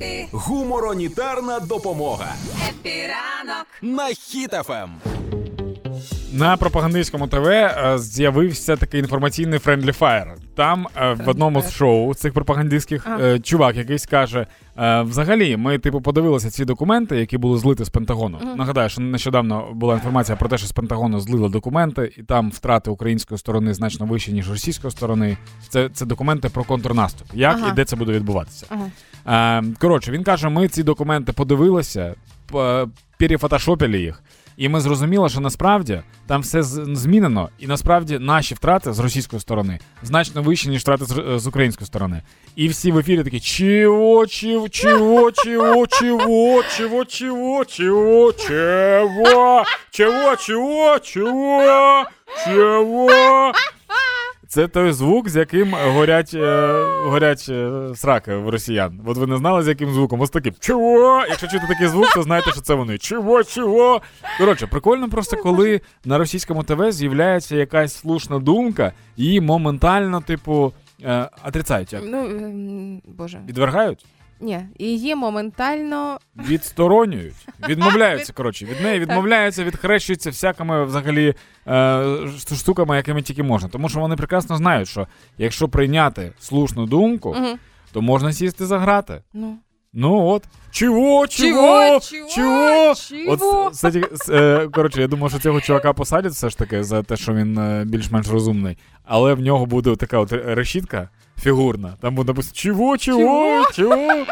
Епі, Гуморонітарна допомога епіранок. на Ем. На пропагандистському ТВ е, з'явився такий інформаційний Friendly Fire. Там е, в одному з шоу цих пропагандистських е, чувак якийсь каже: взагалі, ми типу подивилися ці документи, які були злиті з Пентагону. Нагадаю, що нещодавно була інформація про те, що з Пентагону злили документи, і там втрати української сторони значно вищі, ніж російської сторони. Це, це документи про контрнаступ. Як Ага. і де це буде відбуватися? Ага. Коротше, він каже: ми ці документи подивилися, перефотошопили їх. І ми зрозуміли, що насправді там все змінено, і насправді наші втрати з російської сторони значно вищі, ніж втрати з, з української сторони. І всі в ефірі такі: чого, чого, чого, чого, чого, чого, чого, чого, чого, чого, чого, чого, чого. Це той звук, з яким горять, е, горять е, сраки в росіян. От ви не знали, з яким звуком? Ось таким чого? Якщо чути такий звук, то знаєте, що це вони. Чого, чого? Коротше, прикольно просто, коли на російському ТВ з'являється якась слушна думка, її моментально, типу, е, отрицають. як? Ну, ем, боже. Відвергають, Ні, її моментально. відсторонюють, відмовляються. Коротше, від неї відмовляються, відхрещуються всякими взагалі е, штуками, якими тільки можна. Тому що вони прекрасно знають, що якщо прийняти слушну думку, Мгм. то можна сісти за грати. Ну. Ну от. Чого, Чого? чого, Чого? От, Чого? кстати, е, коротше, я думав, що цього чувака посадять все ж таки за те, що він е, більш-менш розумний. Але в нього буде така от решітка Фігурна Там ну, буде допустим, чого чего, чего? чего?